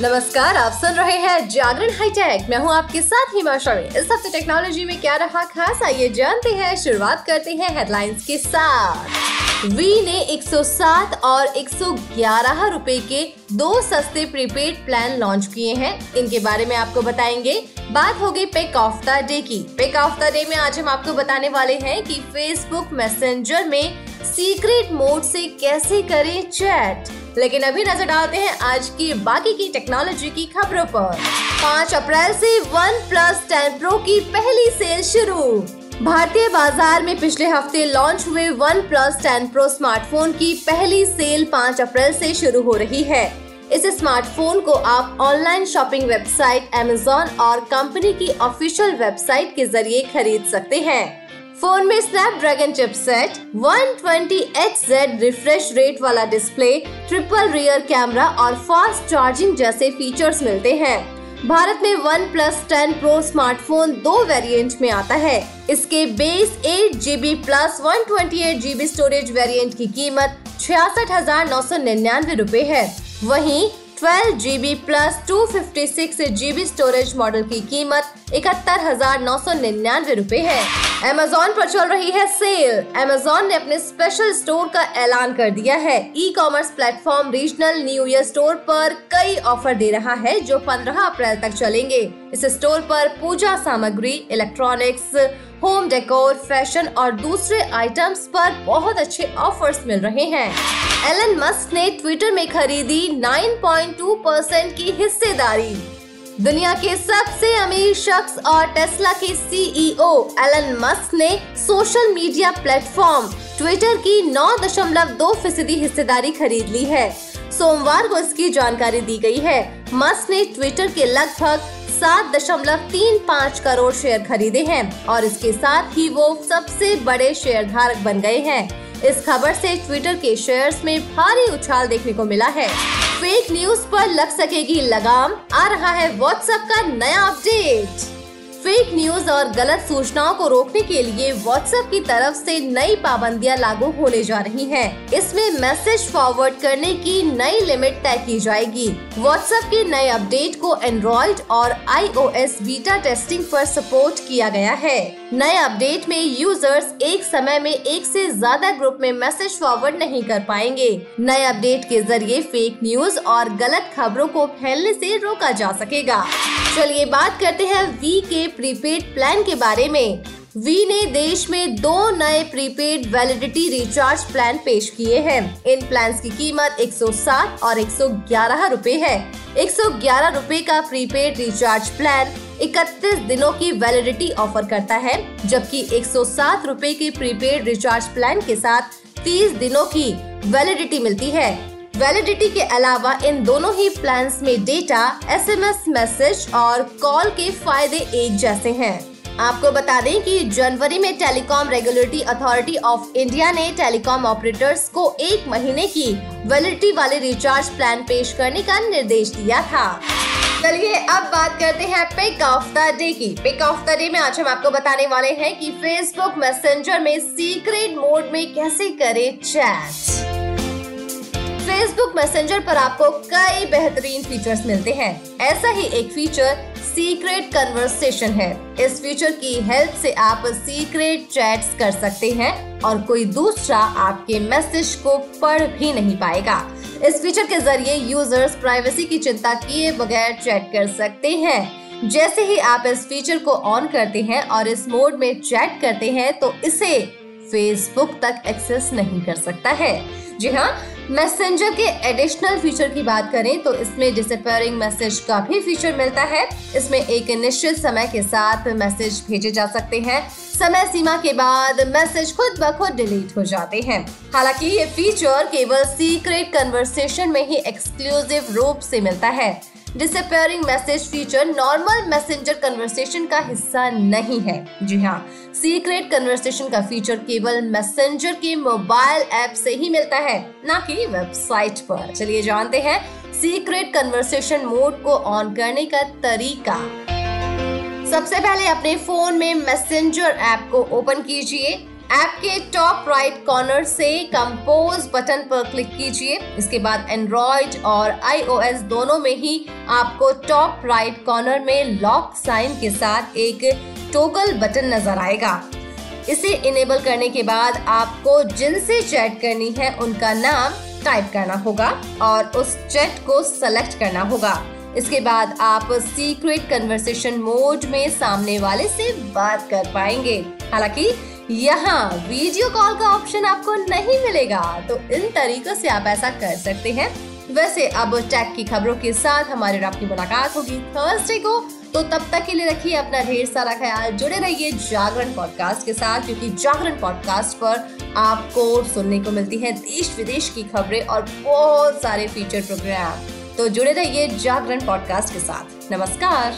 नमस्कार, आप सुन रहे हैं जागरण हाईटेक। मैं हूँ आपके साथ हिमा शर्मी। इस हफ़्ते टेक्नोलॉजी में क्या रहा खास, आइए जानते हैं। शुरुआत करते हैं हेडलाइंस के साथ। वी ने 107 और 111 रुपए के दो सस्ते प्रीपेड प्लान लॉन्च किए हैं। इनके बारे में आपको बताएँगे। बात हो गई पिक ऑफ़ द डे की। पिक ऑफ़ द डे में आज हम आपको बताने वाले हैं कि फेसबुक मैसेंजर में सीक्रेट मोड से कैसे करें चैट लेकिन अभी नज़र डालते हैं आज की बाकी की टेक्नोलॉजी की खबरों पर। 5 अप्रैल से वन प्लस टेन प्रो की पहली सेल शुरू। भारतीय बाज़ार में पिछले हफ़्ते लॉन्च हुए OnePlus ten Pro smartphone की पहली सेल 5 अप्रैल से शुरू हो रही है। इस स्मार्टफ़ोन को आप ऑनलाइन शॉपिंग वेबसाइट एमेजॉन और कंपनी की ऑफिशियल वेबसाइट के ज़रिए खरीद सकते हैं। फ़ोन में Snapdragon chipset 120Hz refresh rate वाला डिस्प्ले ट्रिपल रियर कैमरा और फास्ट चार्जिंग जैसे फीचर्स मिलते हैं। भारत में OnePlus ten Pro smartphone दो वेरिएंट में आता है। इसके base eight GB plus one twenty eight GB storage variant की कीमत छियासठ हज़ार नौ सौ निन्यानवे रूपए है। वहीं 12 GB plus two fifty six GB storage model की कीमत इकहत्तर हज़ार नौ सौ निन्यानवे रूपए है। अमेजोन पर चल रही है सेल अमेजोन ने अपने स्पेशल स्टोर का ऐलान कर दिया है। E commerce platform regional new year store पर कई ऑफ़र दे रहा है, जो 15 अप्रैल तक चलेंगे। इस स्टोर पर पूजा सामग्री इलेक्ट्रॉनिक्स होम डेकोर फ़ैशन और दूसरे आइटम्स पर बहुत अच्छे ऑफर्स मिल रहे हैं। एलन मस्क ने ट्विटर में खरीदी 9.2 परसेंट की हिस्सेदारी। दुनिया के सबसे अमीर शख्स और टेस्ला के सीईओ एलन मस्क ने सोशल मीडिया प्लेटफॉर्म ट्विटर की 9.2 फ़ीसदी हिस्सेदारी खरीद ली है। सोमवार को इसकी जानकारी दी गई है। मस्क ने ट्विटर के लगभग सात दशमलव तीन पाँच करोड़ शेयर खरीदे हैं और इसके साथ ही वो सबसे बड़े शेयर धारक बन गए हैं। इस खबर से ट्विटर के शेयर्स में भारी उछाल देखने को मिला है। फेक न्यूज़ पर लग सकेगी लगाम। आ रहा है व्हाट्सएप का नया अपडेट फेक न्यूज़ और गलत सूचनाओं को रोकने के लिए व्हाट्सएप की तरफ़ से नई पाबंदियाँ लागू होने जा रही हैं। इसमें मैसेज फॉरवर्ड करने की नई लिमिट तय की जाएगी। व्हाट्सएप के नए अपडेट को एंड्रॉइड और आईओएस बीटा टेस्टिंग पर सपोर्ट किया गया है। नए अपडेट में यूज़र्स एक समय में एक से ज़्यादा ग्रुप में मैसेज फॉरवर्ड नहीं कर पाएँगे। नए अपडेट के ज़रिए फेक न्यूज़ और गलत खबरों को फैलने से रोका जा सकेगा। चलिए बात करते हैं वी के प्रीपेड प्लान के बारे में। वी ने देश में दो नए प्रीपेड वैलिडिटी रिचार्ज प्लान पेश किए हैं। इन प्लान की कीमत 107 और 111 रुपए है। 111 रुपए का प्रीपेड रिचार्ज प्लान 31 दिनों की वैलिडिटी ऑफ़र करता है, जबकि 107 रुपए के प्रीपेड रिचार्ज प्लान के साथ 30 दिनों की वैलिडिटी मिलती है। वैलिडिटी के अलावा इन दोनों ही प्लान्स में डेटा एसएमएस मैसेज और कॉल के फ़ायदे एक जैसे हैं। आपको बता दें कि जनवरी में telecom regulatory authority of India ने टेलीकॉम ऑपरेटर्स को एक महीने की वैलिडिटी वाले रिचार्ज प्लान पेश करने का निर्देश दिया था। चलिए अब बात करते हैं पिक ऑफ़ द डे की। पिक ऑफ़ द डे में आज हम आपको बताने वाले हैं कि फेसबुक मैसेंजर में सीक्रेट मोड में कैसे करें चैट फेसबुक मैसेंजर पर आपको कई बेहतरीन फीचर्स मिलते हैं। ऐसा ही एक फीचर सीक्रेट कन्वर्सेशन है। इस फीचर की हेल्प से आप सीक्रेट चैट्स कर सकते हैं और कोई दूसरा आपके मैसेज को पढ़ भी नहीं पाएगा। इस फीचर के ज़रिए यूज़र्स प्राइवेसी की चिंता किए बगैर चैट कर सकते हैं। जैसे ही आप इस फीचर को ऑन करते हैं और इस मोड में चैट करते हैं तो इसे फेसबुक तक एक्सेस नहीं कर सकता है। जी हाँ मैसेंजर के एडिशनल फीचर की बात करें तो इसमें डिसअपेयरिंग मैसेज का भी फीचर मिलता है। इसमें एक निश्चित समय के साथ मैसेज भेजे जा सकते हैं। समय सीमा के बाद मैसेज खुद ब खुद डिलीट हो जाते हैं। हालाँकि ये फीचर केवल सीक्रेट कन्वर्सेशन में ही एक्सक्लूसिव रूप से मिलता है। Disappearing message feature normal messenger conversation का हिस्सा नहीं है। जी हाँ सीक्रेट कन्वर्सेशन का फीचर केवल मैसेंजर के मोबाइल ऐप से ही मिलता है, न कि वेबसाइट पर। चलिए जानते हैं सीक्रेट कन्वर्सेशन मोड को ऑन करने का तरीका। सबसे पहले अपने फ़ोन में मैसेंजर ऐप को ओपन कीजिए। ऐप के टॉप राइट कॉर्नर से कंपोज बटन पर क्लिक कीजिए। इसके बाद एंड्रॉइड और आईओएस दोनों में ही आपको टॉप राइट कॉर्नर में लॉक साइन के साथ एक टोगल बटन नज़र आएगा। इसे इनेबल करने के बाद आपको जिनसे चैट करनी है उनका नाम टाइप करना होगा और उस चैट को सेलेक्ट करना होगा। इसके बाद आप सीक्रेट कन्वर्सेशन मोड में सामने वाले से बात कर पाएँगे। हालाँकि, यहाँ वीडियो कॉल का ऑप्शन आपको नहीं मिलेगा तो इन तरीकों से आप ऐसा कर सकते हैं। वैसे अब टैग की खबरों के साथ हमारे आपकी मुलाकात होगी थर्सडे को। तो तब तक के लिए रखिए अपना ढेर सारा ख्याल, जुड़े रहिए जागरण पॉडकास्ट के साथ, क्योंकि जागरण पॉडकास्ट पर आपको सुनने को मिलती है देश विदेश की खबरें और बहुत सारे फीचर प्रोग्राम तो जुड़े रहिए जागरण पॉडकास्ट के साथ। नमस्कार।